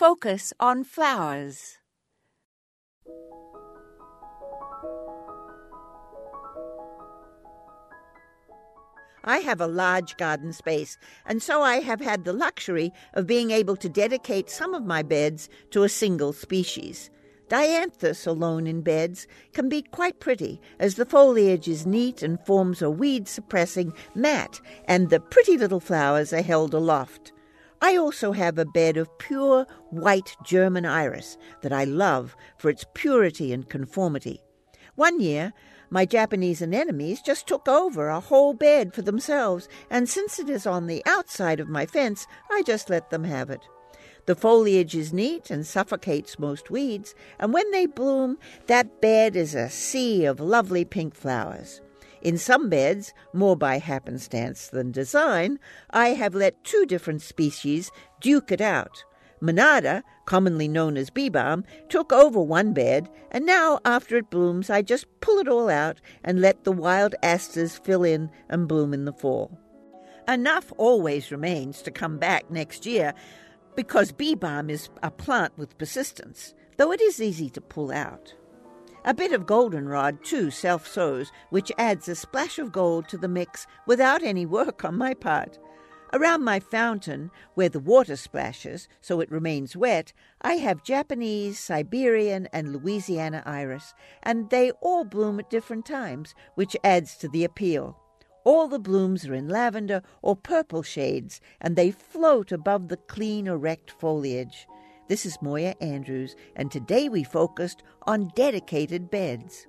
Focus on flowers. I have a large garden space, and so I have had the luxury of being able to dedicate some of my beds to a single species. Dianthus alone in beds can be quite pretty, as the foliage is neat and forms a weed suppressing mat, and the pretty little flowers are held aloft. I also have a bed of pure white German iris that I love for its purity and conformity. One year, my Japanese anemones just took over a whole bed for themselves, and since it is on the outside of my fence, I just let them have it. The foliage is neat and suffocates most weeds, and when they bloom, that bed is a sea of lovely pink flowers. In some beds, more by happenstance than design, I have let two different species duke it out. Monarda, commonly known as bee balm, took over one bed, and now, after it blooms, I just pull it all out and let the wild asters fill in and bloom in the fall. Enough always remains to come back next year because bee balm is a plant with persistence, though it is easy to pull out. A bit of goldenrod too self sows, which adds a splash of gold to the mix without any work on my part. Around my fountain, where the water splashes so it remains wet, I have Japanese, Siberian, and Louisiana iris, and they all bloom at different times, which adds to the appeal. All the blooms are in lavender or purple shades, and they float above the clean, erect foliage. This is Moya Andrews, and today we focused on dedicated beds.